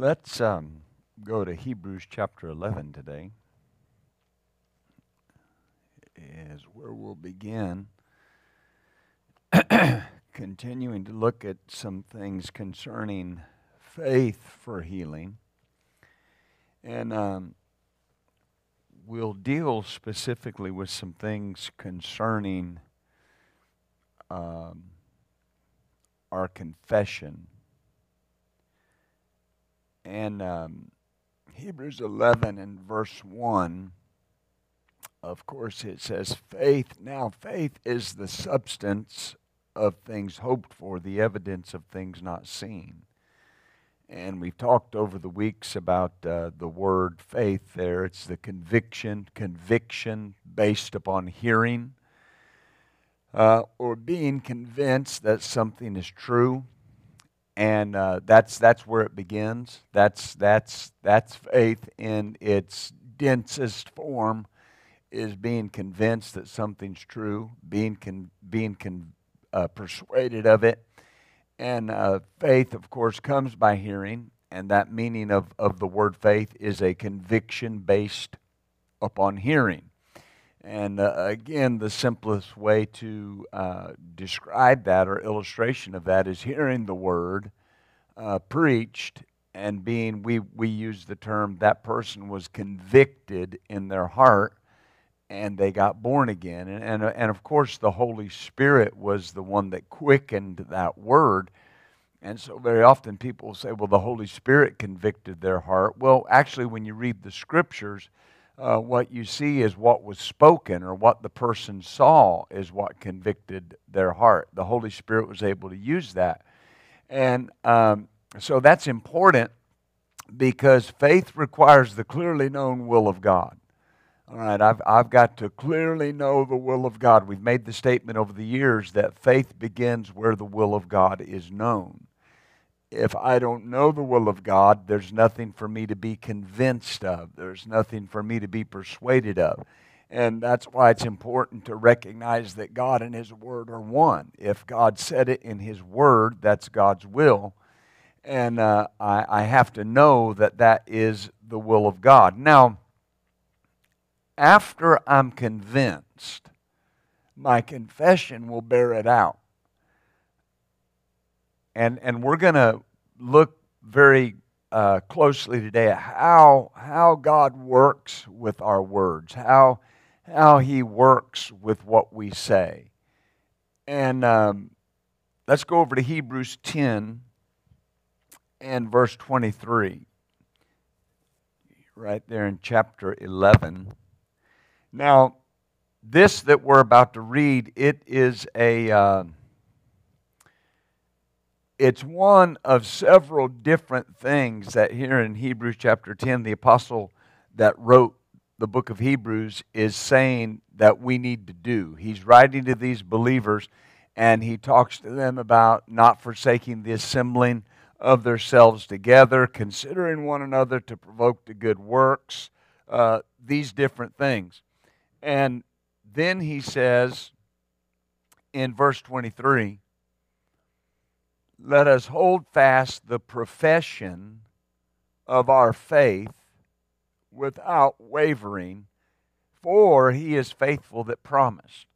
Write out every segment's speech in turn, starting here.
Let's um, go to Hebrews chapter 11 today, is where we'll begin. Continuing to look at some things concerning faith for healing. And um, we'll deal specifically with some things concerning um, our confession and um, Hebrews 11 and verse 1, of course, it says, faith. Now, faith is the substance of things hoped for, the evidence of things not seen. And we've talked over the weeks about uh, the word faith there. It's the conviction, conviction based upon hearing uh, or being convinced that something is true and uh, that's that's where it begins. That's that's that's faith in its densest form, is being convinced that something's true, being con, being con, uh, persuaded of it, and uh, faith, of course, comes by hearing, and that meaning of of the word faith is a conviction based upon hearing. And uh, again, the simplest way to uh, describe that or illustration of that is hearing the word uh, preached and being, we, we use the term, that person was convicted in their heart and they got born again. And, and, and of course, the Holy Spirit was the one that quickened that word. And so, very often people say, well, the Holy Spirit convicted their heart. Well, actually, when you read the scriptures, uh, what you see is what was spoken or what the person saw is what convicted their heart. The Holy Spirit was able to use that. And um, so that's important because faith requires the clearly known will of God. All right, I've, I've got to clearly know the will of God. We've made the statement over the years that faith begins where the will of God is known if I don't know the will of God, there's nothing for me to be convinced of. There's nothing for me to be persuaded of. And that's why it's important to recognize that God and His Word are one. If God said it in His Word, that's God's will. And uh, I, I have to know that that is the will of God. Now, after I'm convinced, my confession will bear it out and and we're going to look very uh, closely today at how how God works with our words, how how He works with what we say, and um, let's go over to Hebrews ten and verse twenty three. Right there in chapter eleven. Now, this that we're about to read, it is a uh, it's one of several different things that here in Hebrews chapter 10, the apostle that wrote the book of Hebrews is saying that we need to do. He's writing to these believers and he talks to them about not forsaking the assembling of themselves together, considering one another to provoke to good works, uh, these different things. And then he says in verse 23 let us hold fast the profession of our faith without wavering, for he is faithful that promised.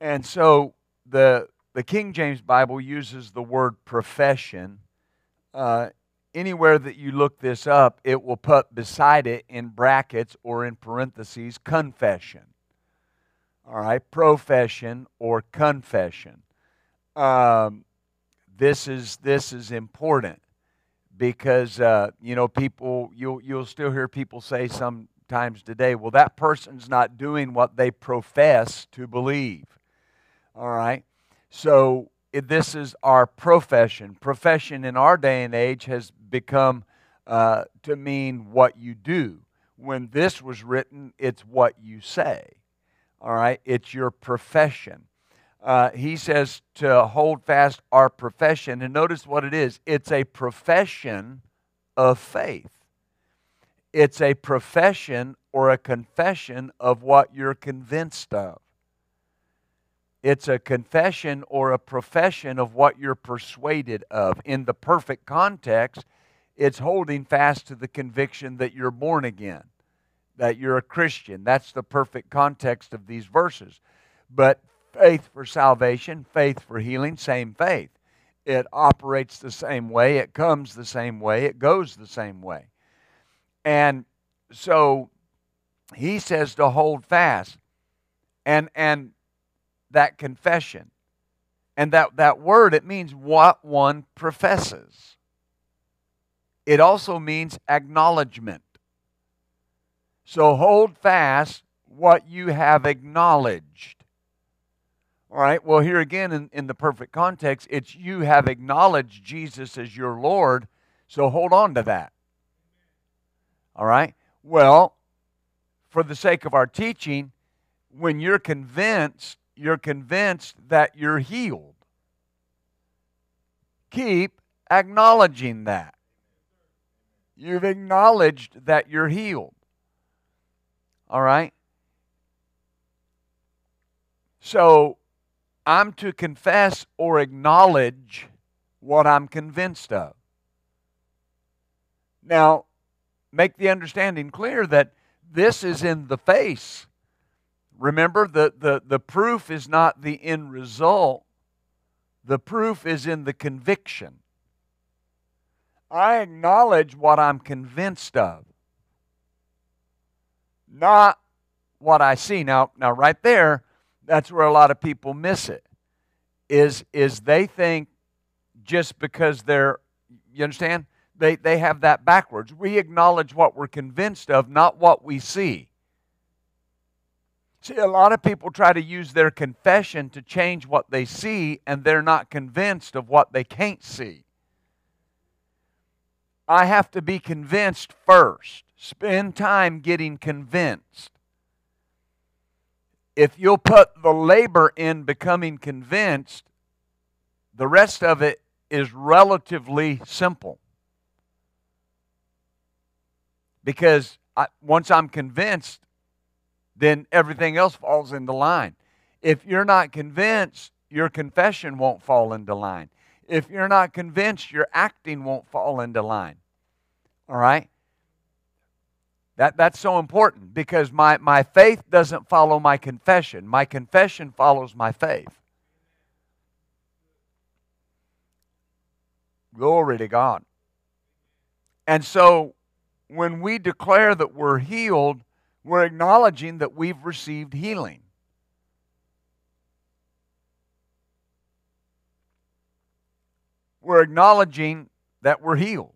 And so the, the King James Bible uses the word profession. Uh, anywhere that you look this up, it will put beside it in brackets or in parentheses confession. All right, profession or confession. Um, this is this is important because uh, you know people you'll you'll still hear people say sometimes today, well that person's not doing what they profess to believe. All right, so this is our profession. Profession in our day and age has become uh, to mean what you do. When this was written, it's what you say. All right, it's your profession uh, he says to hold fast our profession. And notice what it is it's a profession of faith, it's a profession or a confession of what you're convinced of. It's a confession or a profession of what you're persuaded of. In the perfect context, it's holding fast to the conviction that you're born again, that you're a Christian. That's the perfect context of these verses. But faith for salvation, faith for healing, same faith. It operates the same way, it comes the same way, it goes the same way. And so he says to hold fast. And and that confession. And that, that word, it means what one professes. It also means acknowledgement. So hold fast what you have acknowledged. All right, well, here again in, in the perfect context, it's you have acknowledged Jesus as your Lord, so hold on to that. All right, well, for the sake of our teaching, when you're convinced, you're convinced that you're healed. Keep acknowledging that. You've acknowledged that you're healed. All right? So, I'm to confess or acknowledge what I'm convinced of. Now, make the understanding clear that this is in the face. Remember, the, the, the proof is not the end result, the proof is in the conviction. I acknowledge what I'm convinced of, not what I see. Now, now right there, that's where a lot of people miss it. Is is they think just because they're you understand? They they have that backwards. We acknowledge what we're convinced of, not what we see. See, a lot of people try to use their confession to change what they see, and they're not convinced of what they can't see. I have to be convinced first. Spend time getting convinced if you'll put the labor in becoming convinced, the rest of it is relatively simple. Because I, once I'm convinced, then everything else falls into line. If you're not convinced, your confession won't fall into line. If you're not convinced, your acting won't fall into line. All right? That, that's so important because my, my faith doesn't follow my confession. My confession follows my faith. Glory to God. And so when we declare that we're healed, we're acknowledging that we've received healing. We're acknowledging that we're healed.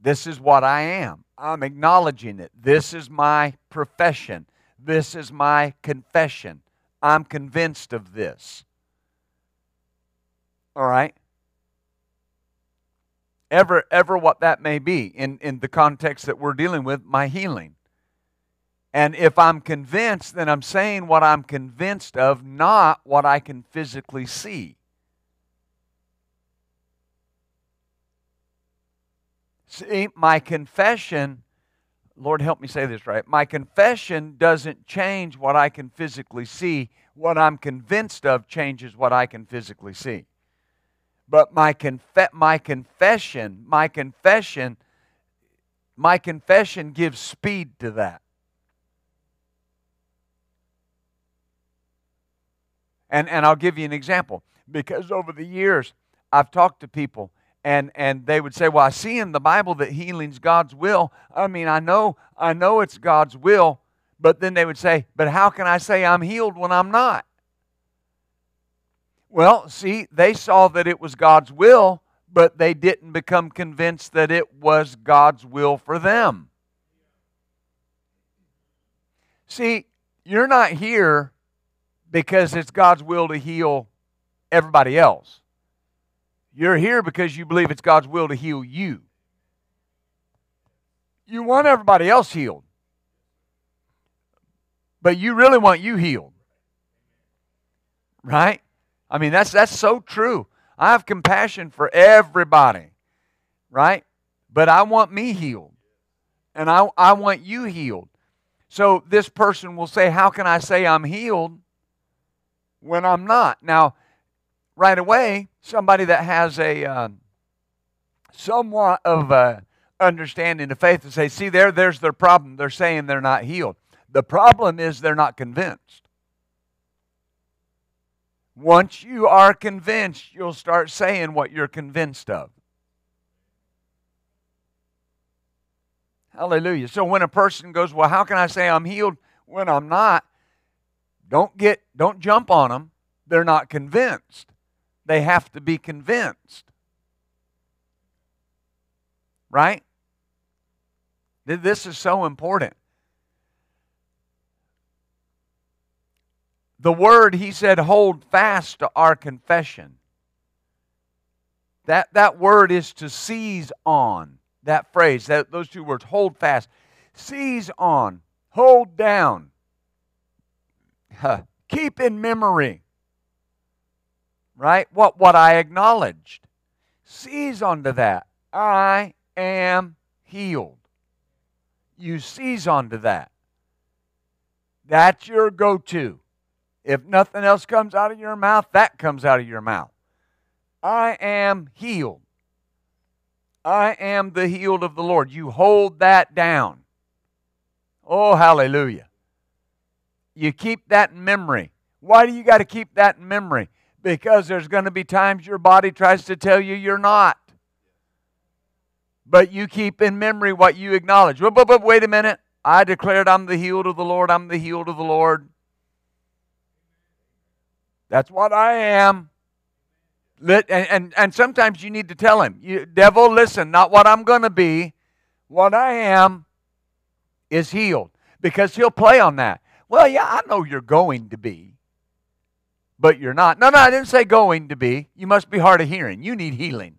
This is what I am. I'm acknowledging it. This is my profession. This is my confession. I'm convinced of this. All right? Ever, ever what that may be in, in the context that we're dealing with, my healing. And if I'm convinced, then I'm saying what I'm convinced of, not what I can physically see. See, my confession, Lord help me say this right. My confession doesn't change what I can physically see. What I'm convinced of changes what I can physically see. But my, conf- my confession, my confession, my confession gives speed to that. And, and I'll give you an example. Because over the years, I've talked to people and and they would say, "Well, I see in the Bible that healing's God's will." I mean, I know I know it's God's will, but then they would say, "But how can I say I'm healed when I'm not?" Well, see, they saw that it was God's will, but they didn't become convinced that it was God's will for them. See, you're not here because it's God's will to heal everybody else. You're here because you believe it's God's will to heal you. You want everybody else healed, but you really want you healed. Right? I mean, that's, that's so true. I have compassion for everybody, right? But I want me healed, and I, I want you healed. So this person will say, How can I say I'm healed when I'm not? Now, right away, somebody that has a, uh, somewhat of a understanding of faith to say, see, there, there's their problem. They're saying they're not healed. The problem is they're not convinced. Once you are convinced, you'll start saying what you're convinced of. Hallelujah. So when a person goes, Well, how can I say I'm healed when I'm not? Don't get don't jump on them. They're not convinced. They have to be convinced. Right? This is so important. The word, he said, hold fast to our confession. That, that word is to seize on. That phrase, that, those two words, hold fast. Seize on, hold down, huh. keep in memory. Right? What, what I acknowledged. Seize onto that. I am healed. You seize onto that. That's your go to. If nothing else comes out of your mouth, that comes out of your mouth. I am healed. I am the healed of the Lord. You hold that down. Oh, hallelujah. You keep that in memory. Why do you got to keep that in memory? Because there's going to be times your body tries to tell you you're not. But you keep in memory what you acknowledge. But, but, but wait a minute. I declared I'm the healed of the Lord. I'm the healed of the Lord. That's what I am. And, and, and sometimes you need to tell him, you, devil, listen, not what I'm going to be. What I am is healed. Because he'll play on that. Well, yeah, I know you're going to be, but you're not. No, no, I didn't say going to be. You must be hard of hearing. You need healing.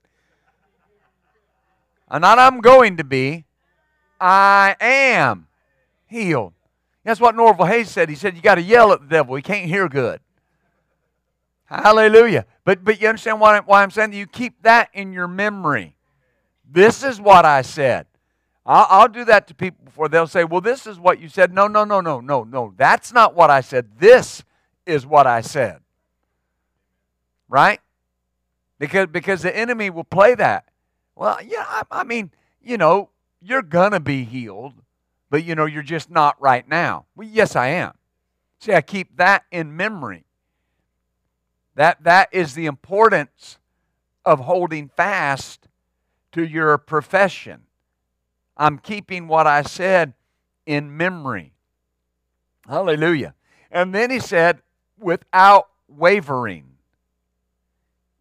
And not I'm going to be, I am healed. That's what Norval Hayes said. He said, You got to yell at the devil. He can't hear good. Hallelujah. But, but you understand why, why I'm saying? That you keep that in your memory. This is what I said. I'll, I'll do that to people before they'll say, Well, this is what you said. No, no, no, no, no, no. That's not what I said. This is what I said. Right? Because, because the enemy will play that. Well, yeah, I, I mean, you know, you're to be healed, but, you know, you're just not right now. Well, yes, I am. See, I keep that in memory. That, that is the importance of holding fast to your profession. I'm keeping what I said in memory. Hallelujah. And then he said, without wavering.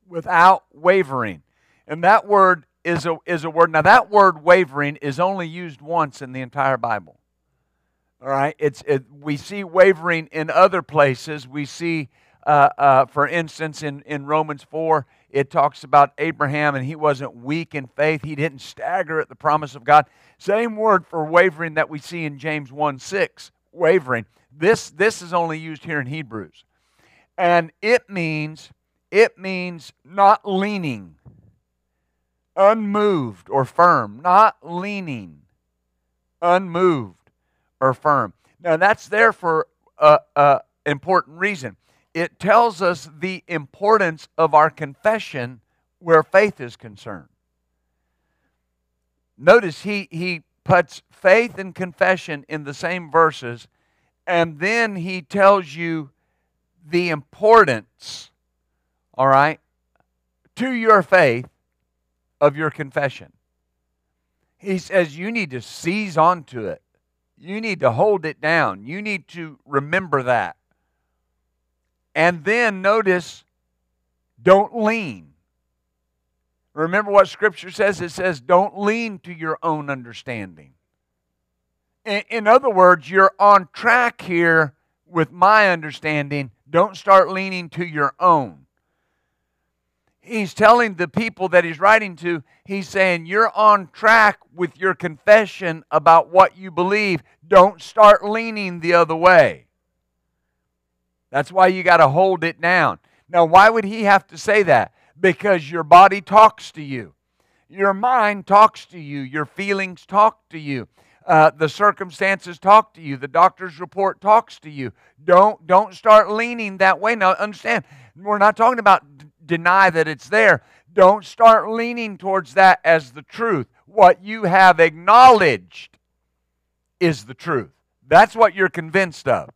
Without wavering. And that word is a, is a word. Now, that word wavering is only used once in the entire Bible. All right? It's, it, we see wavering in other places. We see uh, uh, for instance, in, in Romans 4, it talks about Abraham and he wasn't weak in faith. He didn't stagger at the promise of God. Same word for wavering that we see in James 1 6, wavering. This, this is only used here in Hebrews. And it means, it means not leaning, unmoved or firm, not leaning, unmoved or firm. Now that's there for an important reason it tells us the importance of our confession where faith is concerned. Notice he, he puts faith and confession in the same verses, and then he tells you the importance, all right, to your faith of your confession. He says you need to seize onto it. You need to hold it down. You need to remember that. And then notice, don't lean. Remember what Scripture says? It says, don't lean to your own understanding. In, in other words, you're on track here with my understanding. Don't start leaning to your own. He's telling the people that he's writing to, he's saying, You're on track with your confession about what you believe. Don't start leaning the other way. That's why you got to hold it down. Now, why would he have to say that? Because your body talks to you, your mind talks to you, your feelings talk to you. Uh, the circumstances talk to you. The doctor's report talks to you. Don't don't start leaning that way. Now understand, we're not talking about deny that it's there. Don't start leaning towards that as the truth. What you have acknowledged is the truth. That's what you're convinced of.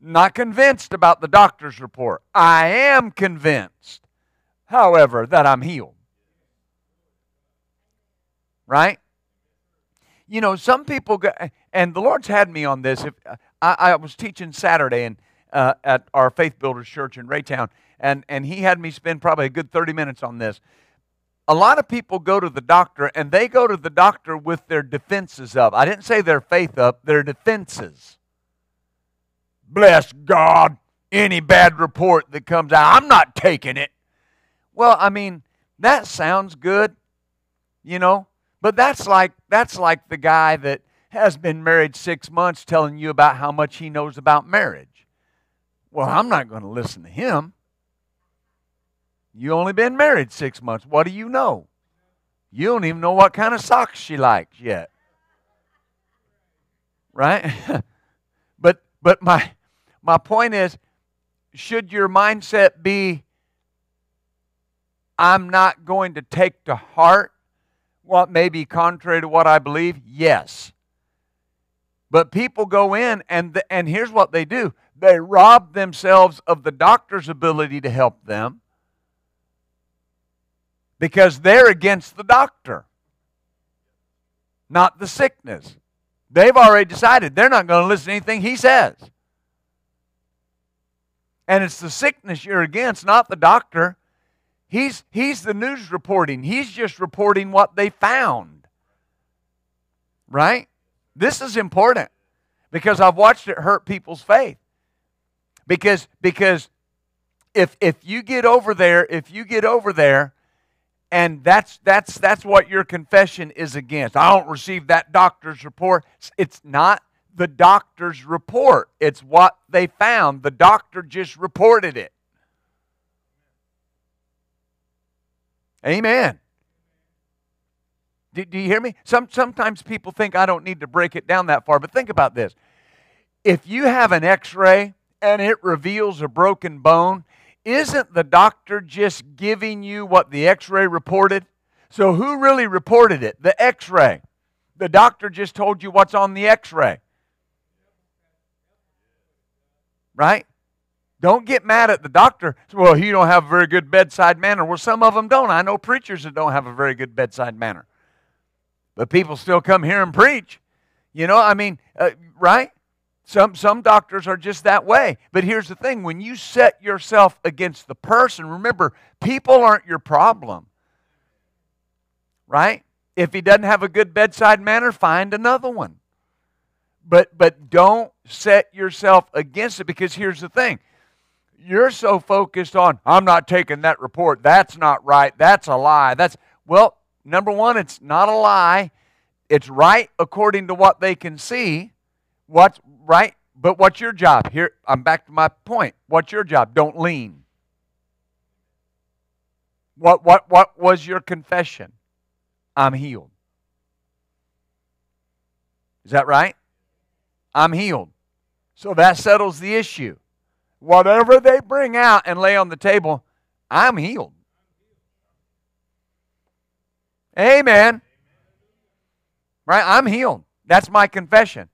Not convinced about the doctor's report. I am convinced, however, that I'm healed. Right? You know, some people, go, and the Lord's had me on this. If I, I was teaching Saturday and uh, at our Faith Builders Church in Raytown, and, and he had me spend probably a good 30 minutes on this. A lot of people go to the doctor, and they go to the doctor with their defenses up. I didn't say their faith up, their defenses. Bless God, any bad report that comes out, I'm not taking it. Well, I mean, that sounds good, you know, but that's like that's like the guy that has been married 6 months telling you about how much he knows about marriage. Well, I'm not going to listen to him. You only been married 6 months. What do you know? You don't even know what kind of socks she likes yet. Right? but but my my point is should your mindset be I'm not going to take to heart what may be contrary to what I believe? Yes. But people go in and the, and here's what they do. They rob themselves of the doctor's ability to help them because they're against the doctor, not the sickness. They've already decided they're not going to listen to anything he says. And it's the sickness you're against, not the doctor. He's, he's the news reporting. He's just reporting what they found. Right? This is important because I've watched it hurt people's faith. Because, because if, if you get over there, if you get over there, and that's that's that's what your confession is against. I don't receive that doctor's report. It's not the doctor's report. It's what they found. The doctor just reported it. Amen. Do, do, you hear me? Some, sometimes people think I don't need to break it down that far, but think about this. If you have an x ray and it reveals a broken bone, isn't the doctor just giving you what the x ray reported? So, who really reported it? The x ray. The doctor just told you what's on the x ray. Right? Don't get mad at the doctor. Well, he don't have a very good bedside manner. Well, some of them don't. I know preachers that don't have a very good bedside manner. But people still come here and preach. You know, I mean, uh, right? Some, some doctors are just that way. But here's the thing when you set yourself against the person, remember, people aren't your problem. Right? If he doesn't have a good bedside manner, find another one. But, but don't set yourself against it because here's the thing you're so focused on i'm not taking that report that's not right that's a lie that's well number one it's not a lie it's right according to what they can see what's right but what's your job here i'm back to my point what's your job don't lean what what what was your confession i'm healed is that right i'm healed so that settles the issue Whatever they bring out and lay on the table, I'm healed. Amen. Right? I'm healed. That's my confession.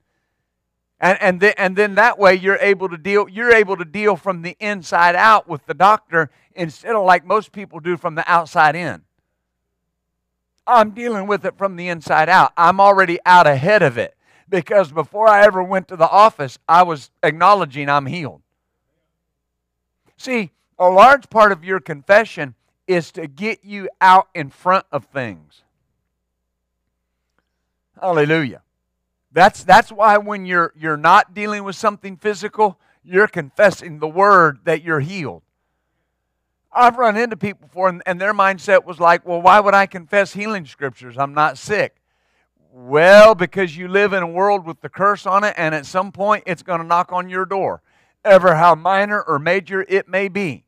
And, and, then, and then that way you're able to deal you're able to deal from the inside out with the doctor instead of like most people do from the outside in. I'm dealing with it from the inside out. I'm already out ahead of it because before I ever went to the office, I was acknowledging I'm healed. See, a large part of your confession is to get you out in front of things. Hallelujah. That's, that's why when you're, you're not dealing with something physical, you're confessing the word that you're healed. I've run into people before, and, and their mindset was like, well, why would I confess healing scriptures? I'm not sick. Well, because you live in a world with the curse on it, and at some point it's going to knock on your door ever how minor or major it may be.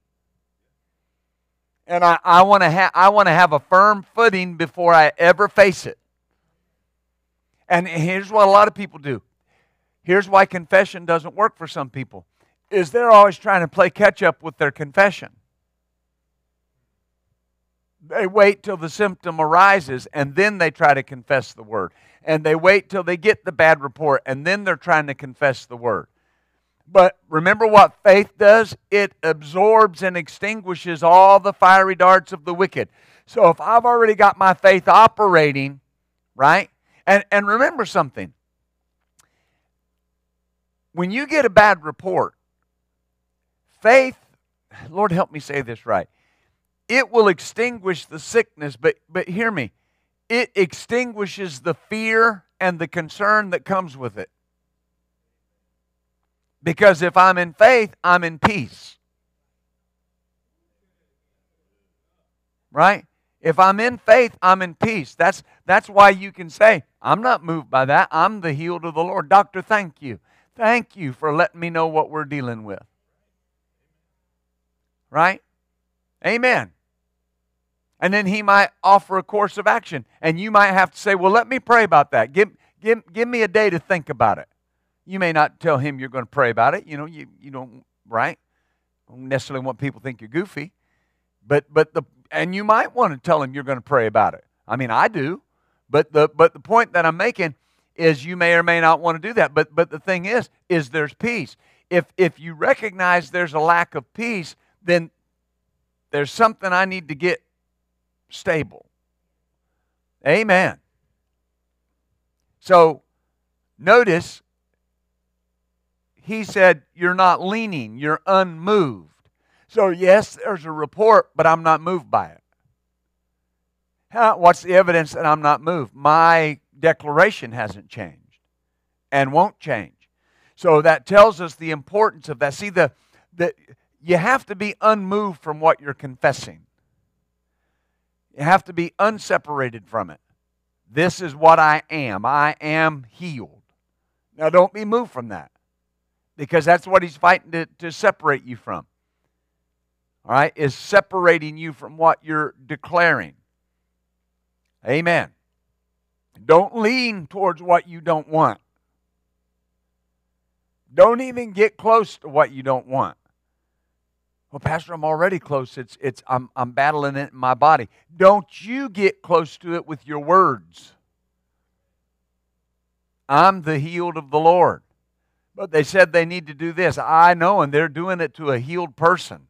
And I, I want to ha- I want to have a firm footing before I ever face it. And here's what a lot of people do. Here's why confession doesn't work for some people. Is they're always trying to play catch up with their confession. They wait till the symptom arises and then they try to confess the word. And they wait till they get the bad report and then they're trying to confess the word. But remember what faith does? It absorbs and extinguishes all the fiery darts of the wicked. So if I've already got my faith operating, right? And, and remember something. When you get a bad report, faith, Lord help me say this right, it will extinguish the sickness, but, but hear me, it extinguishes the fear and the concern that comes with it. Because if I'm in faith, I'm in peace. Right? If I'm in faith, I'm in peace. That's, that's why you can say, I'm not moved by that. I'm the healed of the Lord. Doctor, thank you. Thank you for letting me know what we're dealing with. Right? Amen. And then he might offer a course of action. And you might have to say, Well, let me pray about that. Give, give, give me a day to think about it. You may not tell him you're going to pray about it. You know, you, you don't, right? Don't necessarily want people think you're goofy. But, but the, and you might want to tell him you're going to pray about it. I mean, I do. But the, but the point that I'm making is you may or may not want to do that. But, but the thing is, is there's peace. If, if you recognize there's a lack of peace, then there's something I need to get stable. Amen. So notice he said, You're not leaning, you're unmoved. So, yes, there's a report, but I'm not moved by it. What's the evidence that I'm not moved? My declaration hasn't changed and won't change. So that tells us the importance of that. See, the, the, you have to be unmoved from what you're confessing. You have to be unseparated from it. This is what I am. I am healed. Now, don't be moved from that because that's what he's fighting to, to separate you from. All right, is separating you from what you're declaring. Amen. Don't lean towards what you don't want. Don't even get close to what you don't want. Well, Pastor, I'm already close. It's, it's, I'm, I'm battling it in my body. Don't you get close to it with your words. I'm the healed of the Lord. But they said they need to do this. I know, and they're doing it to a healed person.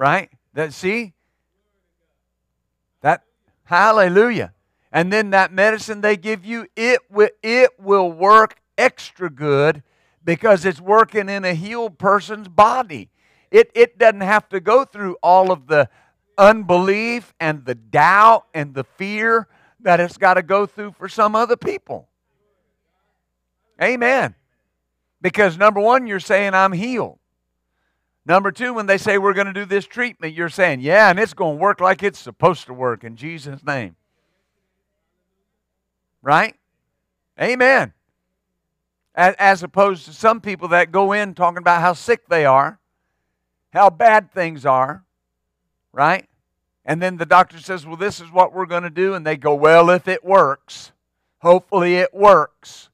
Right? That see? That hallelujah. And then that medicine they give you, it will, it will work extra good because it's working in a healed person's body. It, it doesn't have to go through all of the unbelief and the doubt and the fear that it's got to go through for some other people. Amen. Because number one, you're saying, I'm healed. Number two, when they say we're going to do this treatment, you're saying, yeah, and it's going to work like it's supposed to work in Jesus' name. Right? Amen. As, opposed to some people that go in talking about how sick they are, how bad things are, right? And then the doctor says, Well, this is what we're going to do. And they go, Well, if it works, hopefully it works.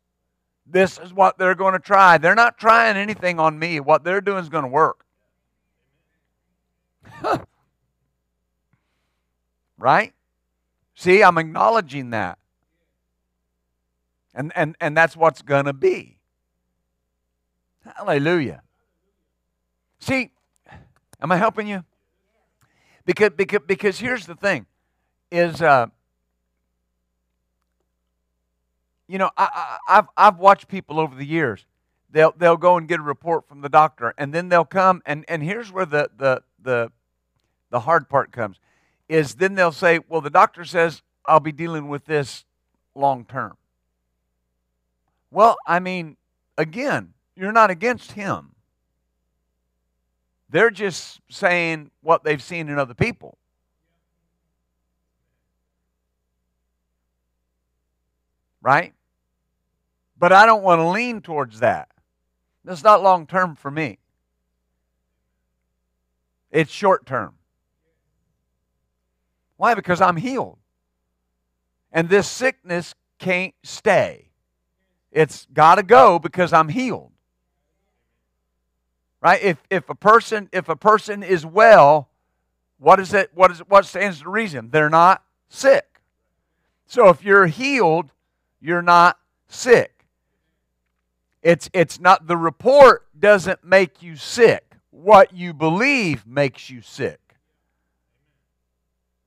This is what they're going to try. They're not trying anything on me. What they're doing is going to work. right? See, I'm acknowledging that. And, and, and that's what's going to be. Hallelujah. See, am I helping you? Because, because, because here's the thing is, uh, you know, I, I, I've, I've watched people over the years. They'll, they'll go and get a report from the doctor, and then they'll come, and, and here's where the, the, the, the hard part comes, is then they'll say, well, the doctor says I'll be dealing with this long term. Well, I mean, again, you're not against him. They're just saying what they've seen in other people. Right? But I don't want to lean towards that. That's not long term for me. It's short term. Why? Because I'm healed. And this sickness can't stay. It's got to go because I'm healed. Right? If, if a person if a person is well, what is it? What is what stands to reason? They're not sick. So if you're healed, you're not sick. It's it's not the report doesn't make you sick. What you believe makes you sick.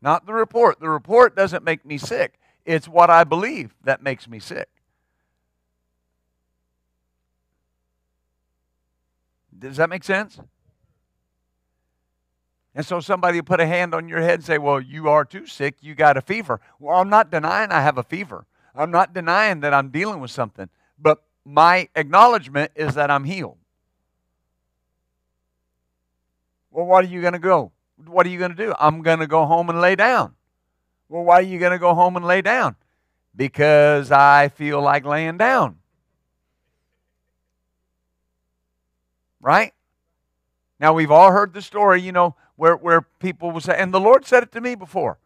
Not the report. The report doesn't make me sick. It's what I believe that makes me sick. Does that make sense? And so somebody will put a hand on your head and say, Well, you are too sick. You got a fever. Well, I'm not denying I have a fever. I'm not denying that I'm dealing with something. But my acknowledgement is that I'm healed. Well, what are you going to go? What are you going to do? I'm going to go home and lay down. Well, why are you going to go home and lay down? Because I feel like laying down. Right? Now, we've all heard the story, you know, where, where people will say, and the Lord said it to me before.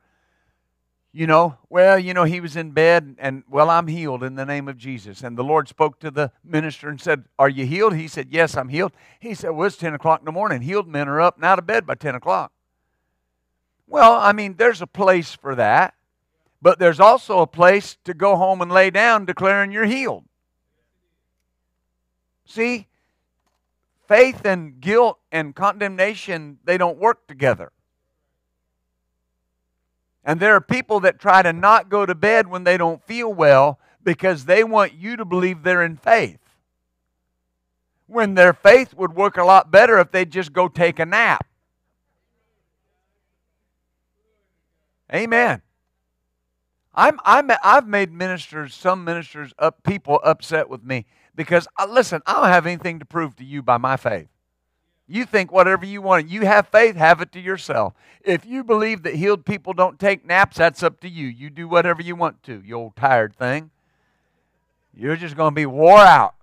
You know, well, you know, he was in bed and, well, I'm healed in the name of Jesus. And the Lord spoke to the minister and said, Are you healed? He said, Yes, I'm healed. He said, Well, it's 10 o'clock in the morning. Healed men are up and out of bed by 10 o'clock. Well, I mean, there's a place for that, but there's also a place to go home and lay down declaring you're healed. See, faith and guilt and condemnation, they don't work together. And there are people that try to not go to bed when they don't feel well because they want you to believe they're in faith. When their faith would work a lot better if they'd just go take a nap. Amen. I'm, I'm, I've made ministers, some ministers, up, people upset with me because, uh, listen, I don't have anything to prove to you by my faith. You think whatever you want. You have faith, have it to yourself. If you believe that healed people don't take naps, that's up to you. You do whatever you want to, you old tired thing. You're just going to be wore out.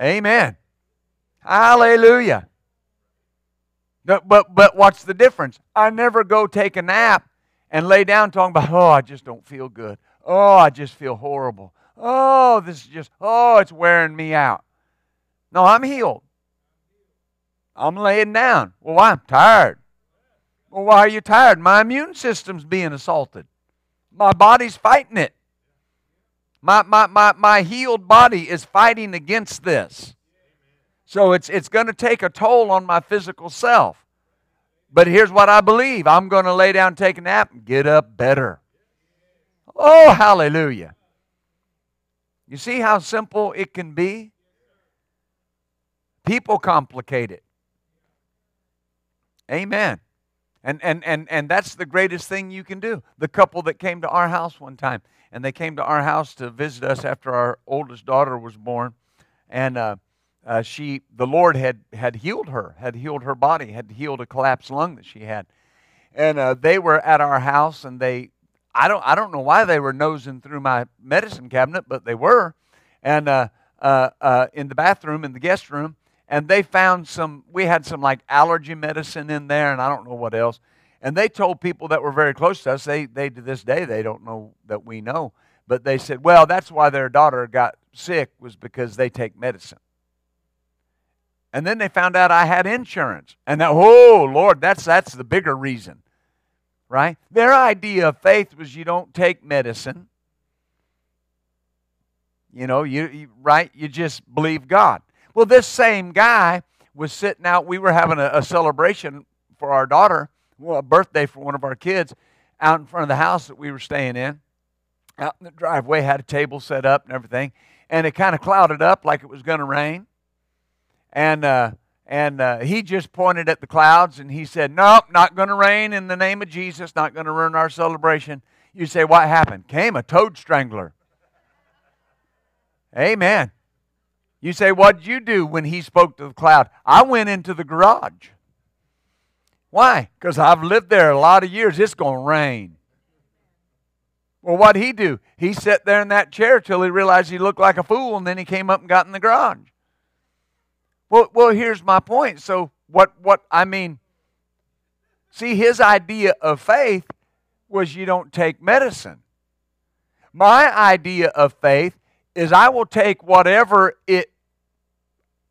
Amen. Hallelujah. But, but, what's the difference? I never go take a nap and lay down talking about, oh, I just don't feel good. Oh, I just feel horrible. Oh, this is just, oh, it's wearing me out. No, I'm healed. I'm laying down. Well, why? I'm tired. Well, why are you tired? My immune system's being assaulted. My body's fighting it. My, my, my, my healed body is fighting against this. So it's, it's going to take a toll on my physical self. But here's what I believe I'm going to lay down, take a nap, and get up better. Oh, hallelujah. You see how simple it can be? People complicate it. Amen. And, and, and, and that's the greatest thing you can do. The couple that came to our house one time, and they came to our house to visit us after our oldest daughter was born. And uh, uh, she, the Lord had, had healed her, had healed her body, had healed a collapsed lung that she had. And uh, they were at our house, and they, I don't, I don't know why they were nosing through my medicine cabinet, but they were. And uh, uh, uh, in the bathroom, in the guest room, and they found some, we had some like allergy medicine in there, and I don't know what else. And they told people that were very close to us, they, they to this day, they don't know that we know, but they said, well, that's why their daughter got sick, was because they take medicine. And then they found out I had insurance. And that, oh, Lord, that's, that's the bigger reason. Right? Their idea of faith was you don't take medicine. You know, you, you right? You just believe God. Well, this same guy was sitting out. We were having a, a celebration for our daughter, well, a birthday for one of our kids, out in front of the house that we were staying in. Out in the driveway, had a table set up and everything. And it kind of clouded up like it was going to rain and uh, and uh, he just pointed at the clouds and he said, "Nope, not going to rain in the name of Jesus. Not going to ruin our celebration." You say, "What happened?" Came a toad strangler. Amen. You say, What'd you do when he spoke to the cloud?" I went into the garage. Why? Because I've lived there a lot of years. It's going to rain. Well, what'd he do? He sat there in that chair till he realized he looked like a fool, and then he came up and got in the garage. Well, well, here's my point. So what what I mean, see his idea of faith was you don't take medicine. My idea of faith is I will take whatever it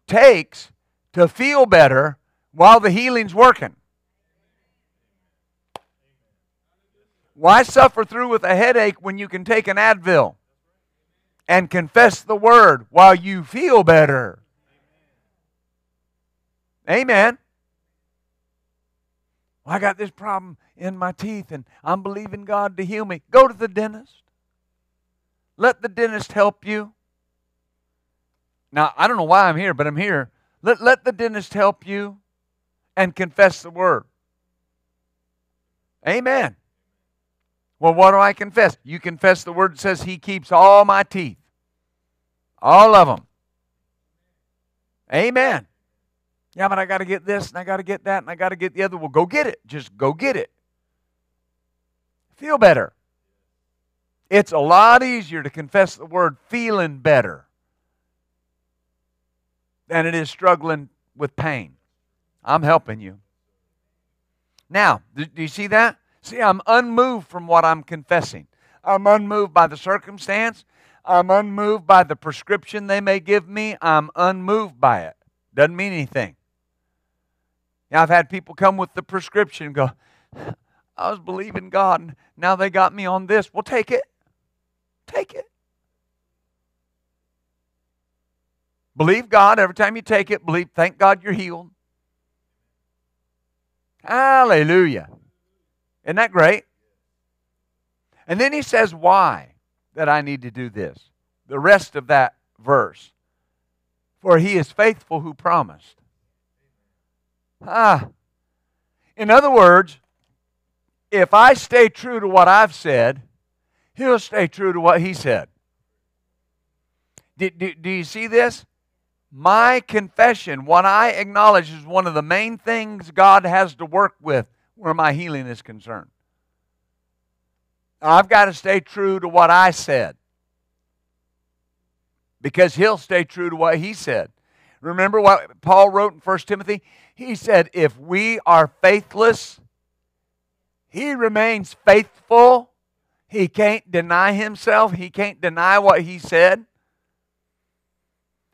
takes to feel better while the healing's working. Why suffer through with a headache when you can take an Advil and confess the word while you feel better? Amen. I got this problem in my teeth and I'm believing God to heal me. Go to the dentist. Let the dentist help you. Now, I don't know why I'm here, but I'm here. Let, let the dentist help you and confess the word. Amen. Well, what do I confess? You confess the word that says He keeps all my teeth, all of them. Amen. Yeah, but I got to get this and I got to get that and I got to get the other. Well, go get it. Just go get it. Feel better. It's a lot easier to confess the word feeling better than it is struggling with pain. I'm helping you. Now, do, you see that? See, I'm unmoved from what I'm confessing. I'm unmoved by the circumstance. I'm unmoved by the prescription they may give me. I'm unmoved by it. Doesn't mean anything. Now, I've had people come with the prescription go, I was believing God, and now they got me on this. Well, take it. Take it. Believe God every time you take it. Believe, thank God you're healed. Hallelujah. Isn't that great? And then he says, Why that I need to do this? The rest of that verse. For he is faithful who promised. Ah. In other words, if I stay true to what I've said, he'll stay true to what he said. Do, do, do you see this? My confession, what I acknowledge, is one of the main things God has to work with where my healing is concerned. I've got to stay true to what I said because he'll stay true to what he said. Remember what Paul wrote in 1 Timothy? He said, If we are faithless, he remains faithful. He can't deny himself, he can't deny what he said.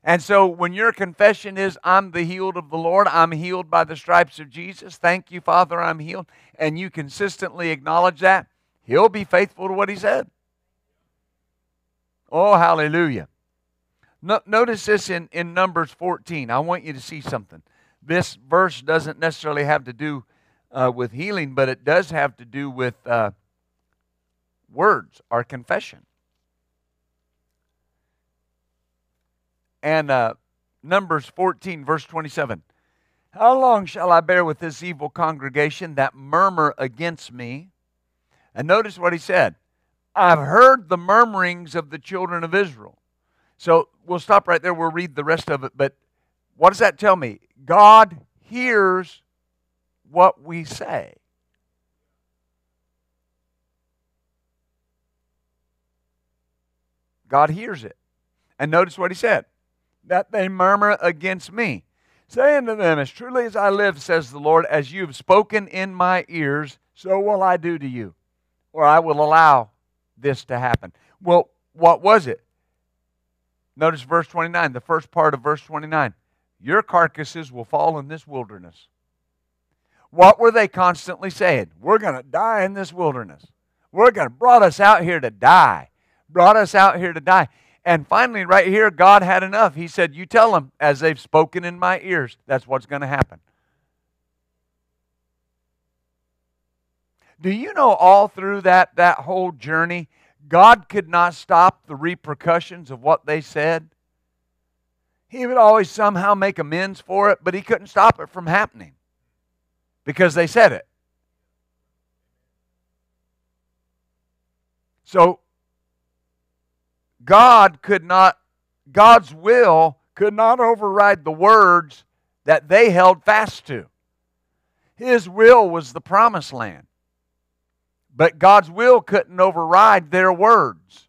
And so when your confession is, I'm the healed of the Lord, I'm healed by the stripes of Jesus, thank you, Father, I'm healed, and you consistently acknowledge that, He'll be faithful to what He said. Oh, hallelujah. No, notice this in, in Numbers 14. I want you to see something. This verse doesn't necessarily have to do uh, with healing, but it does have to do with uh, words, our confession. And uh, Numbers 14, verse 27. How long shall I bear with this evil congregation that murmur against me? And notice what he said I've heard the murmurings of the children of Israel. So we'll stop right there. We'll read the rest of it. But what does that tell me? God hears what we say. God hears it. And notice what he said that they murmur against me, saying to them, As truly as I live, says the Lord, as you have spoken in my ears, so will I do to you, or I will allow this to happen. Well, what was it? Notice verse 29, the first part of verse 29. Your carcasses will fall in this wilderness. What were they constantly saying? We're going to die in this wilderness. We're going to brought us out here to die. Brought us out here to die. And finally, right here, God had enough. He said, You tell them, as they've spoken in my ears, that's what's going to happen. Do you know all through that, that whole journey, God could not stop the repercussions of what they said? He would always somehow make amends for it, but he couldn't stop it from happening because they said it. So God could not, God's will could not override the words that they held fast to. His will was the promised land. But God's will couldn't override their words.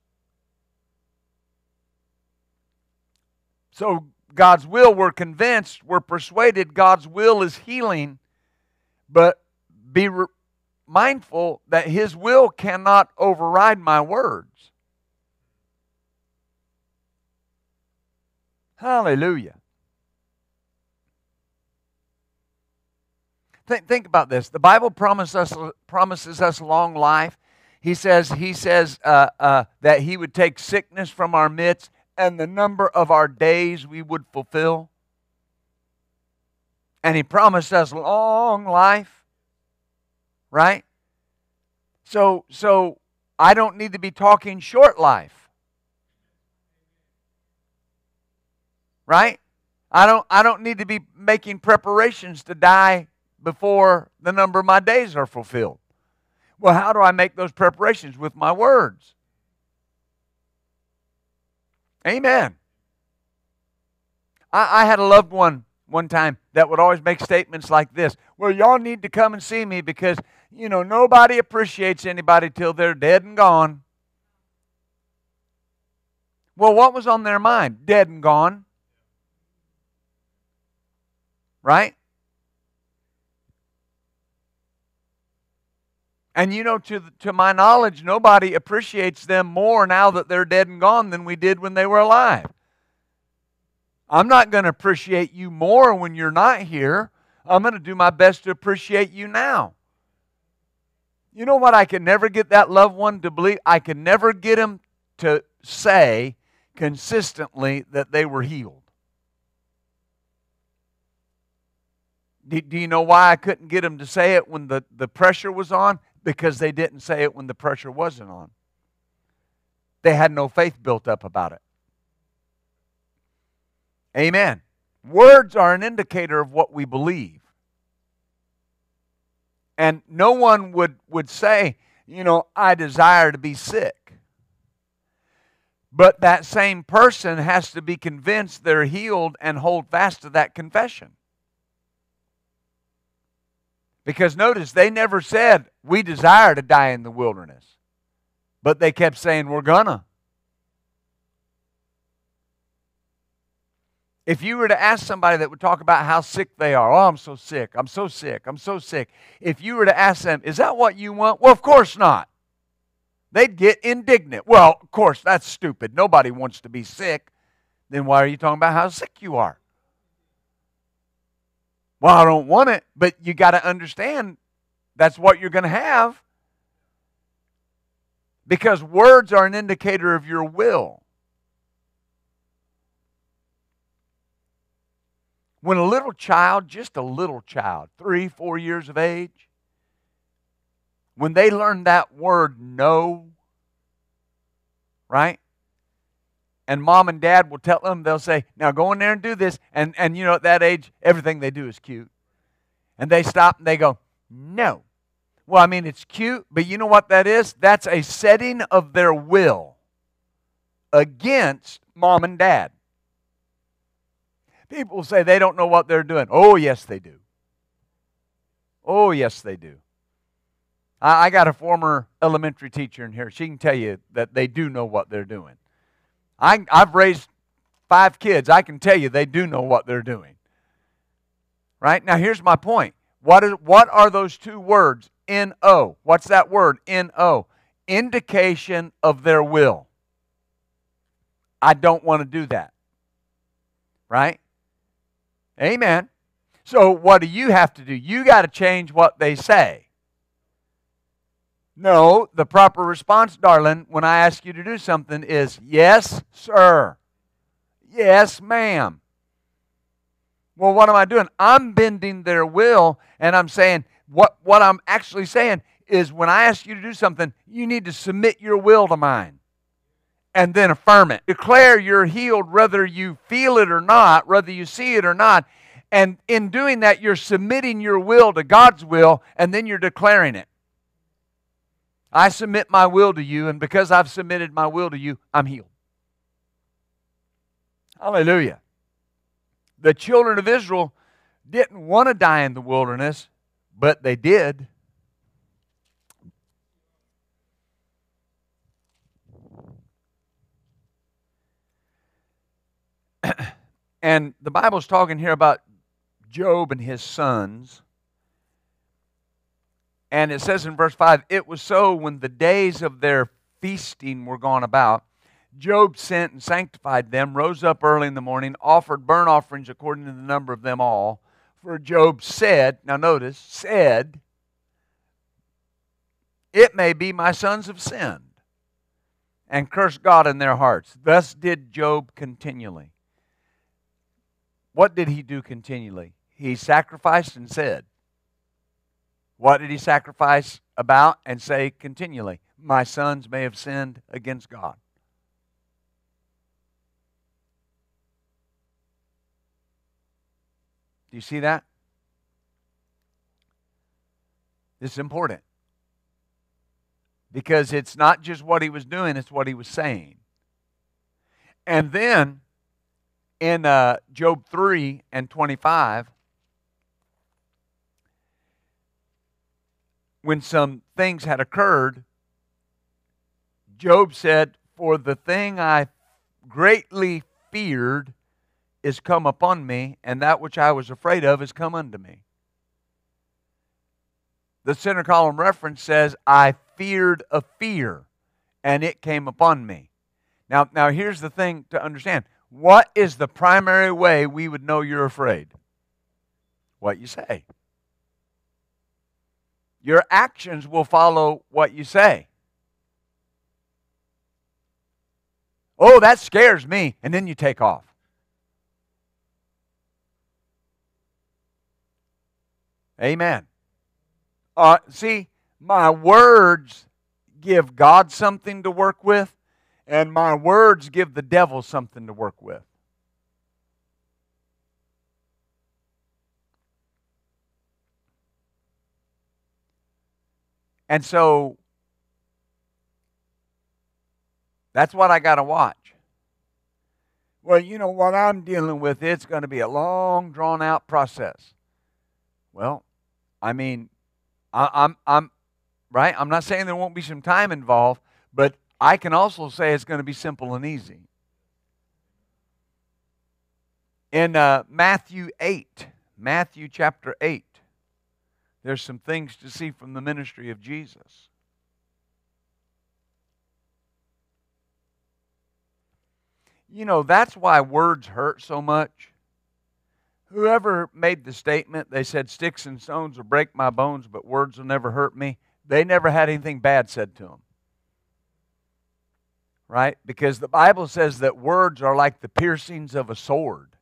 So God's will, we're convinced, we're persuaded God's will is healing, but be re- mindful that His will cannot override my words. Hallelujah. Think, about this. The Bible promises us, promises us long life. He says, he says uh, uh, that He would take sickness from our midst and the number of our days we would fulfill. And He promised us long life. Right? So, so I don't need to be talking short life. Right? I don't I don't need to be making preparations to die before the number of my days are fulfilled. Well, how do I make those preparations? With my words. Amen. I, I had a loved one one time that would always make statements like this Well, y'all need to come and see me because, you know, nobody appreciates anybody till they're dead and gone. Well, what was on their mind? Dead and gone. Right? And you know, to, to my knowledge, nobody appreciates them more now that they're dead and gone than we did when they were alive. I'm not going to appreciate you more when you're not here. I'm going to do my best to appreciate you now. You know what? I can never get that loved one to believe. I can never get him to say consistently that they were healed. Do, do you know why I couldn't get him to say it when the, the pressure was on? Because they didn't say it when the pressure wasn't on. They had no faith built up about it. Amen. Words are an indicator of what we believe. And no one would, would say, you know, I desire to be sick. But that same person has to be convinced they're healed and hold fast to that confession. Because notice, they never said, We desire to die in the wilderness. But they kept saying, We're gonna. If you were to ask somebody that would talk about how sick they are, oh, I'm so sick, I'm so sick, I'm so sick. If you were to ask them, is that what you want? Well, of course not. They'd get indignant. Well, of course, that's stupid. Nobody wants to be sick. Then why are you talking about how sick you are? Well, I don't want it, but you got to understand that's what you're going to have. Because words are an indicator of your will. When a little child, just a little child, three, four years of age, when they learn that word no, right? And mom and dad will tell them, they'll say, now go in there and do this. And, and you know, at that age, everything they do is cute. And they stop and they go, no. Well, I mean, it's cute, but you know what that is? That's a setting of their will against mom and dad. People say they don't know what they're doing. Oh, yes, they do. Oh, yes, they do. I, I got a former elementary teacher in here. She can tell you that they do know what they're doing. I, I've raised five kids. I can tell you they do know what they're doing. Right? Now, here's my point. What, is, what are those two words? N O. What's that word? N O. Indication of their will. I don't want to do that. Right? Amen. So, what do you have to do? You got to change what they say. No, the proper response, darling, when I ask you to do something is yes, sir. Yes, ma'am. Well, what am I doing? I'm bending their will and I'm saying, what, what I'm actually saying is when I ask you to do something, you need to submit your will to mine and then affirm it. Declare you're healed whether you feel it or not, whether you see it or not. And in doing that, you're submitting your will to God's will and then you're declaring it. I submit my will to you, and because I've submitted my will to you, I'm healed. Hallelujah. The children of Israel didn't want to die in the wilderness, but they did. and the Bible's talking here about Job and his sons. And it says in verse 5 It was so when the days of their feasting were gone about. Job sent and sanctified them, rose up early in the morning, offered burnt offerings according to the number of them all, For Job said, now notice, said, It may be my sons have sinned and cursed God in their hearts. Thus did Job continually. What did he do continually? He sacrificed and said. What did he sacrifice about and say continually? My sons may have sinned against God. Do you see that? This is important. Because it's not just what he was doing, it's what he was saying. And then in uh, Job 3 and 25, when some things had occurred, Job said, For the thing I greatly feared is come upon me, and that which I was afraid of is come unto me. The center column reference says, I feared a fear, and it came upon me. Now, now here's the thing to understand. What is the primary way we would know you're afraid? What you say. Your actions will follow what you say. Oh, that scares me. And then you take off. Amen. Uh, see, my words give God something to work with, and my words give the devil something to work with. And so that's what I got to watch. Well, you know what I'm dealing with, it's going to be a long, drawn out process. Well, I mean, I, I'm, I'm, right? I'm not saying there won't be some time involved, but I can also say it's going to be simple and easy. In uh, Matthew 8, Matthew chapter 8, there's some things to see from the ministry of Jesus. You know, that's why words hurt so much whoever made the statement, they said, Sticks and stones will break my bones, but words will never hurt me, they never had anything bad said to them. Right? Because the Bible says that words are like the piercings of a sword,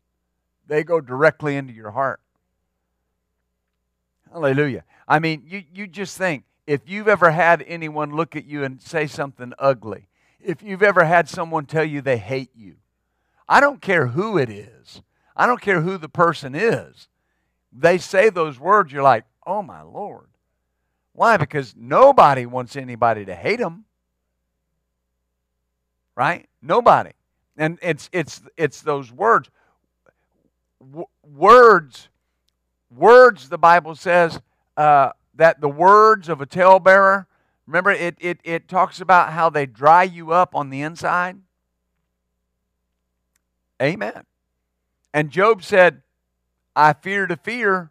they go directly into your heart. Hallelujah. I mean, you, you just think if you've ever had anyone look at you and say something ugly, if you've ever had someone tell you they hate you, I don't care who it is. I don't care who the person is. They say those words, you're like, oh my Lord. Why? Because nobody wants anybody to hate them. Right? Nobody. And it's it's it's those words. W- words, words. The Bible says uh, that the words of a talebearer. Remember, it it it talks about how they dry you up on the inside. Amen. And Job said, I feared a fear.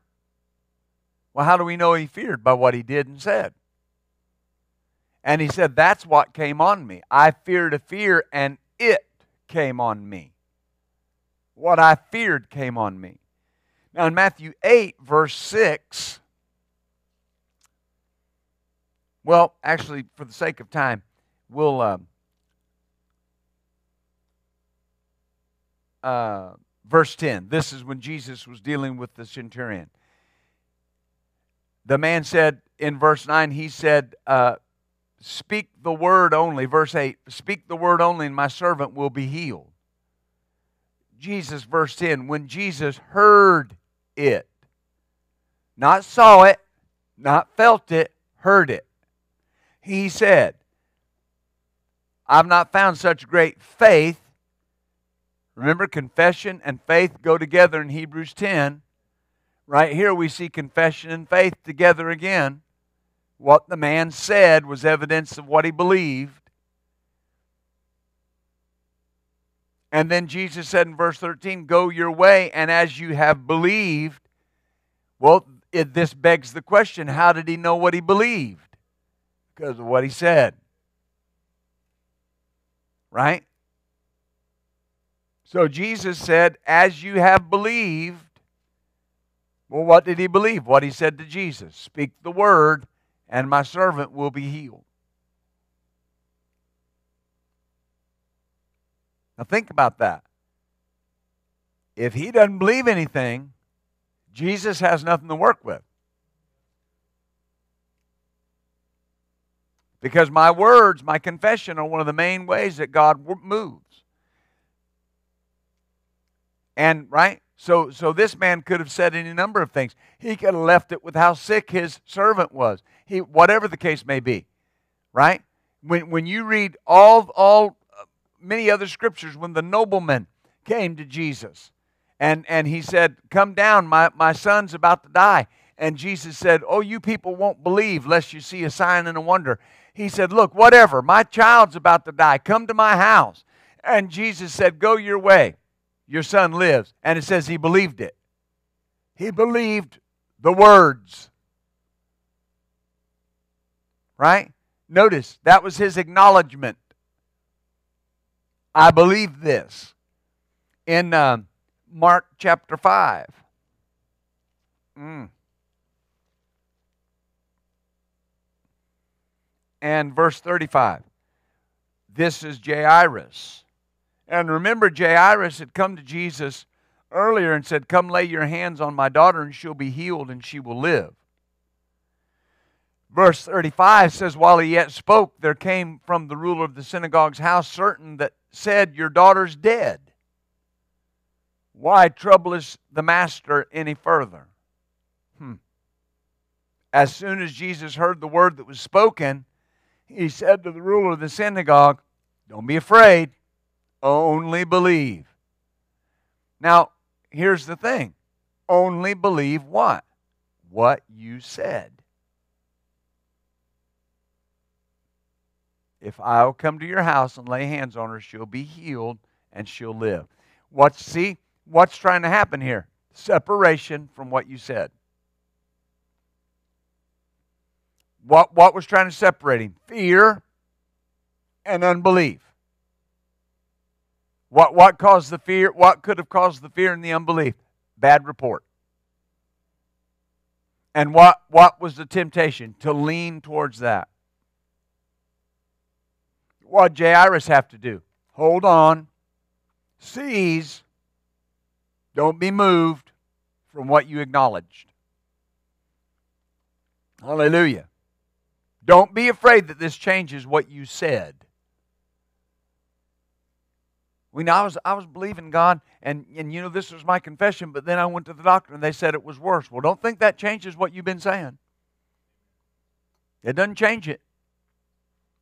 Well, how do we know he feared? By what he did and said. And he said, That's what came on me. I feared a fear, and it came on me. What I feared came on me. Now, in Matthew 8, verse 6, well, actually, for the sake of time, we'll. Uh, uh, Verse 10 this is when Jesus was dealing with the centurion. The man said in verse 9, he said, uh, Speak the word only. Verse 8, Speak the word only, and my servant will be healed. Jesus, verse 10, when Jesus heard it, not saw it, not felt it, heard it, he said, I've not found such great faith Remember, confession and faith go together in Hebrews 10. Right here, we see confession and faith together again. What the man said was evidence of what he believed. And then Jesus said in verse 13, Go your way, and as you have believed. Well, it, this begs the question how did he know what he believed? Because of what he said. Right? So Jesus said, As you have believed, Well, what did he believe? What he said to Jesus Speak the word, and my servant will be healed. Now, think about that. If he doesn't believe anything, Jesus has nothing to work with. Because my words, my confession, are one of the main ways that God moves. And, right? So, so this man could have said any number of things. He could have left it with how sick his servant was. He, whatever the case may be, right? When, when you read all, all many other scriptures, when the nobleman came to Jesus and, and he said, Come down, my, my son's about to die. And Jesus said, Oh, you people won't believe lest you see a sign and a wonder. He said, Look, whatever, my child's about to die. Come to my house. And Jesus said, Go your way your son lives. And it says he believed it. He believed the words. Right? Notice that was his acknowledgement. I believe this. In uh, Mark chapter 5. Mm. And verse 35. This is Jairus and remember, Jairus had come to Jesus earlier and said, Come lay your hands on my daughter, and she'll be healed, and she will live. Verse 35 says, While he yet spoke, there came from the ruler of the synagogue's house certain that said, Your daughter's dead. Why troublest the master any further? Hmm. As soon as Jesus heard the word that was spoken, he said to the ruler of the synagogue, Don't be afraid only believe. Now, here's the thing only believe what? What you said. If I'll come to your house and lay hands on her, she'll be healed and she'll live. What's see? What's trying to happen here? Separation from what you said. What, what was trying to separate him? Fear and unbelief. What, what caused the fear? What could have caused the fear and the unbelief? Bad report. And what, what was the temptation? To lean towards that. What did Jairus have to do? Hold on. Seize. Don't be moved from what you acknowledged. Hallelujah. Don't be afraid that this changes what you said. We know I was I was believing God, and and you know this was my confession, but then I went to the doctor and they said it was worse. Well, don't think that changes what you've been saying. It doesn't change it.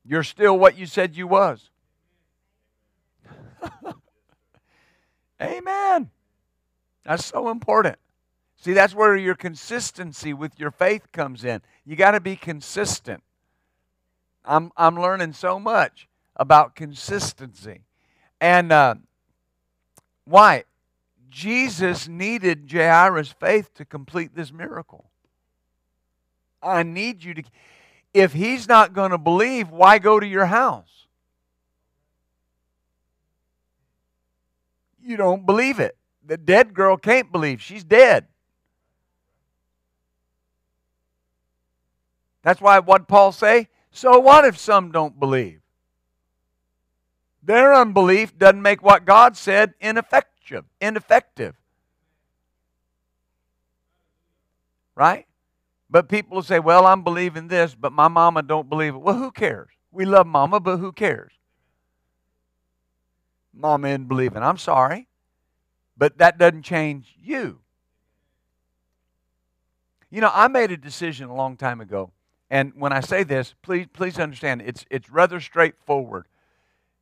You're still what you said you was. Amen. That's so important. See, that's where your consistency with your faith comes in. You got to be consistent. I'm, I'm learning so much about consistency. And uh, why? Jesus needed Jairus' faith to complete this miracle. I need you to. If he's not going to believe, why go to your house? You don't believe it. The dead girl can't believe. She's dead. That's why what Paul say? So what if some don't believe? Their unbelief doesn't make what God said ineffective. Ineffective. Right? But people will say, "Well, I'm believing this, but my mama don't believe it." Well, who cares? We love mama, but who cares? Mama isn't believing. I'm sorry, but that doesn't change you. You know, I made a decision a long time ago, and when I say this, please please understand it's it's rather straightforward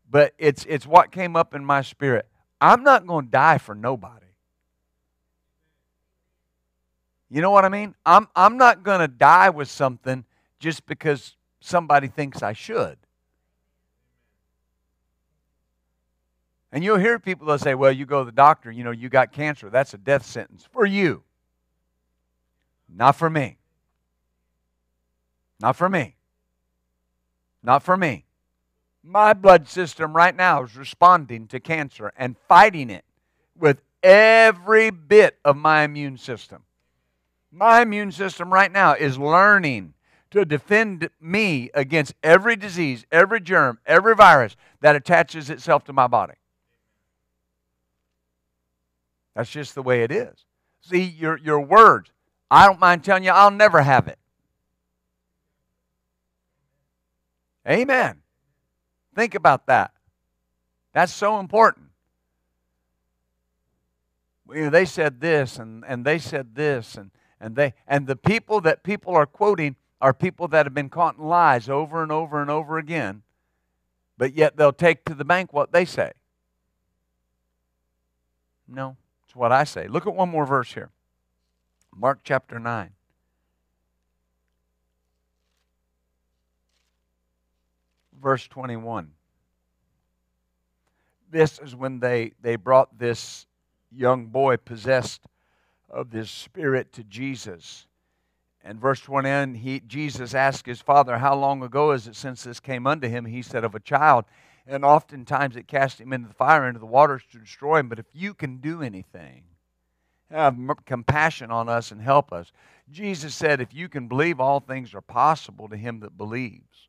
but it's it's what came up in my spirit. I'm not going to die for nobody. You know what I mean? I'm I'm not going to die with something just because somebody thinks I should. And you'll hear people that say, "Well, you go to the doctor, you know, you got cancer. That's a death sentence for you. Not for me. Not for me. Not for me. My blood system right now is responding to cancer and fighting it with every bit of my immune system. My immune system right now is learning to defend me against every disease, every germ, every virus that attaches itself to my body. That's just the way it is. See, your, your words, I don't mind telling you, I'll never have it. Amen. Think about that. That's so important. You know, they said this and, and they said this and, and they and the people that people are quoting are people that have been caught in lies over and over and over again, but yet they'll take to the bank what they say. No, it's what I say. Look at one more verse here. Mark chapter 9. Verse 21. This is when they, they brought this young boy possessed of this spirit to Jesus. And verse 21, he, Jesus asked his father, How long ago is it since this came unto him? He said, Of a child. And oftentimes it cast him into the fire, into the waters to destroy him. But if you can do anything, have compassion on us and help us. Jesus said, If you can believe, all things are possible to him that believes.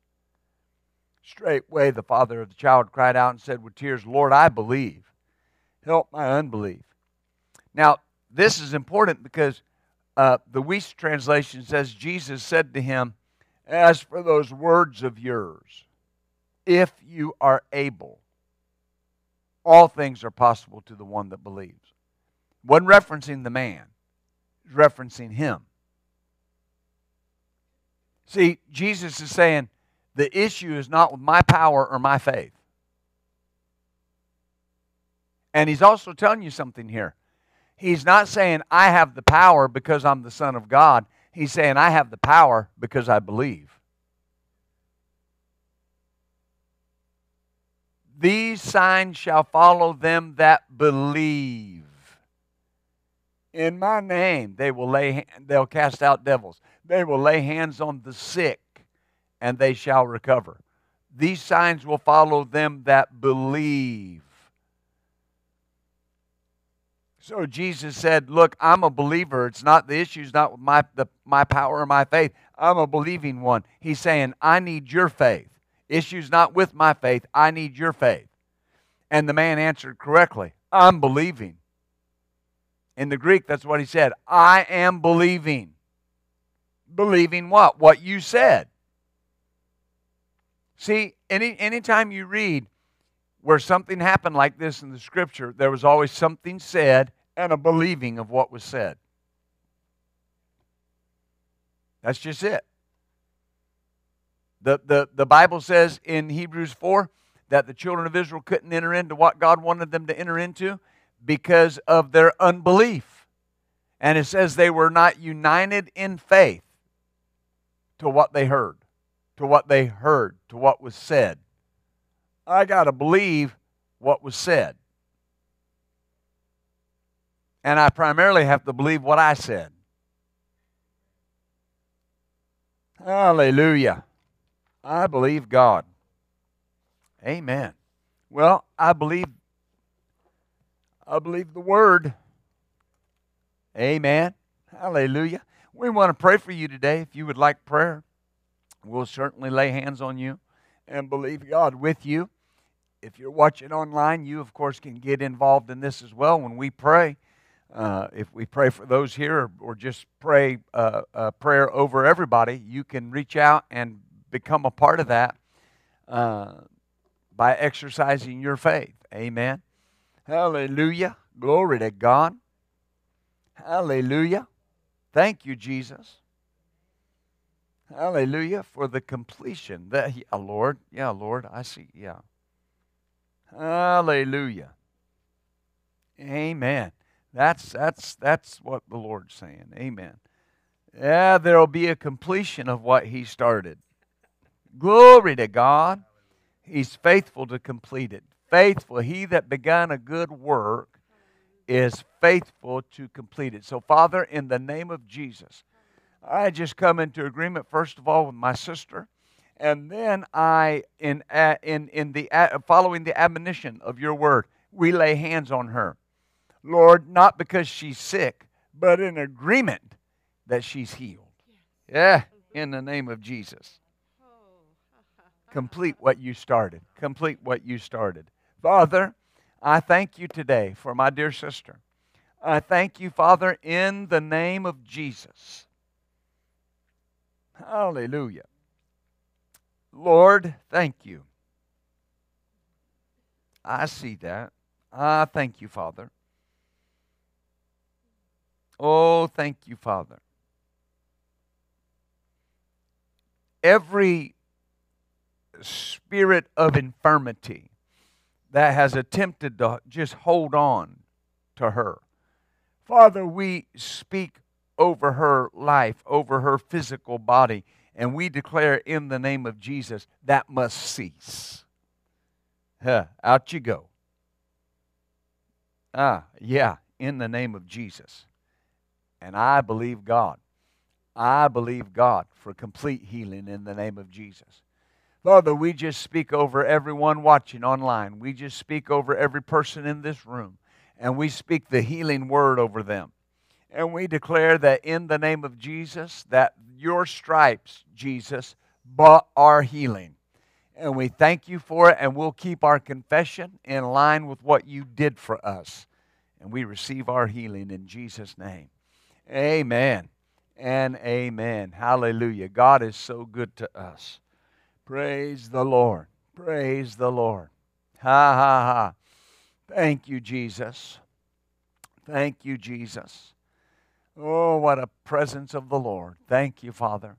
Straightway the father of the child cried out and said with tears, Lord, I believe. Help my unbelief. Now, this is important because uh, the Wuest translation says, Jesus said to him, As for those words of yours, if you are able, all things are possible to the one that believes wasn't referencing the man, was referencing him. See, Jesus is saying the issue is not with my power or my faith. And he's also telling you something here. He's not saying, I have the power because I'm the Son of God. He's saying, I have the power because I believe. These signs shall follow them that believe in my name they will lay they'll cast out devils they will lay hands on the sick and they shall recover these signs will follow them that believe so jesus said look i'm a believer it's not the issue's not my the, my power or my faith i'm a believing one he's saying i need your faith issue's not with my faith i need your faith and the man answered correctly i'm believing in the Greek, that's what he said. I am believing. Believing what? What you said. See, any anytime you read where something happened like this in the scripture, there was always something said and a believing of what was said. That's just it. The, the, the Bible says in Hebrews 4 that the children of Israel couldn't enter into what God wanted them to enter into because of their unbelief. And it says they were not united in faith to what they heard, to what they heard, to what was said. I got to believe what was said. And I primarily have to believe what I said. Hallelujah. I believe God. Amen. Well, I believe I believe the word. Amen. Hallelujah. We want to pray for you today. If you would like prayer, we'll certainly lay hands on you and believe God with you. If you're watching online, you, of course, can get involved in this as well when we pray. Uh, if we pray for those here or, or just pray uh, a prayer over everybody, you can reach out and become a part of that uh, by exercising your faith. Amen. Hallelujah. Glory to God. Hallelujah. Thank you, Jesus. Hallelujah for the completion. That yeah, Lord. Yeah, Lord. I see. Yeah. Hallelujah. Amen. That's that's that's what the Lord's saying. Amen. Yeah, there'll be a completion of what he started. Glory to God. He's faithful to complete it faithful. He that began a good work is faithful to complete it. So, Father, in the name of Jesus, I just come into agreement, first of all, with my sister. And then I, in, in, in the, following the admonition of your word, we lay hands on her. Lord, not because she's sick, but in agreement that she's healed. Yeah, in the name of Jesus. Complete what you started. Complete what you started. Father, I thank you today for my dear sister. I thank you, Father, in the name of Jesus. Hallelujah. Lord, thank you. I see that. I thank you, Father. Oh, thank you, Father. Every spirit of infirmity that has attempted to just hold on to her. Father, we speak over her life, over her physical body, and we declare in the name of Jesus that must cease. Huh, out you go. Ah, yeah, in the name of Jesus. And I believe God. I believe God for complete healing in the name of Jesus. Father, we just speak over everyone watching online. We just speak over every person in this room. And we speak the healing word over them. And we declare that in the name of Jesus, that your stripes, Jesus, bought our healing. And we thank you for it, and we'll keep our confession in line with what you did for us. And we receive our healing in Jesus' name. Amen and amen. Hallelujah. God is so good to us. Praise the Lord. Praise the Lord. Ha ha ha. Thank you, Jesus. Thank you, Jesus. Oh, what a presence of the Lord. Thank you, Father.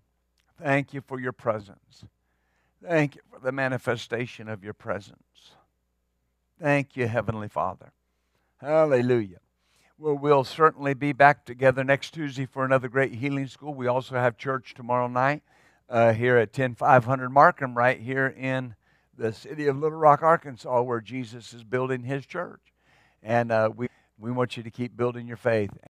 Thank you for your presence. Thank you for the manifestation of your presence. Thank you, Heavenly Father. Hallelujah. Well, we'll certainly be back together next Tuesday for another great healing school. We also have church tomorrow night uh, here at 10500 Markham, right here in the city of Little Rock, Arkansas, where Jesus is building his church. And uh, we, we want you to keep building your faith.